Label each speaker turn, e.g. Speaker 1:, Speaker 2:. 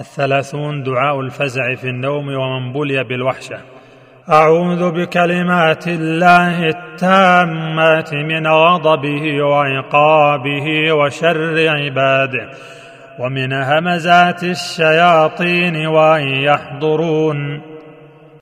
Speaker 1: الثلاثون دعاء الفزع في النوم ومن بلي بالوحشة.
Speaker 2: أعوذ بكلمات الله التامات من غضبه وعقابه وشر عباده ومن همزات الشياطين وأن يحضرون.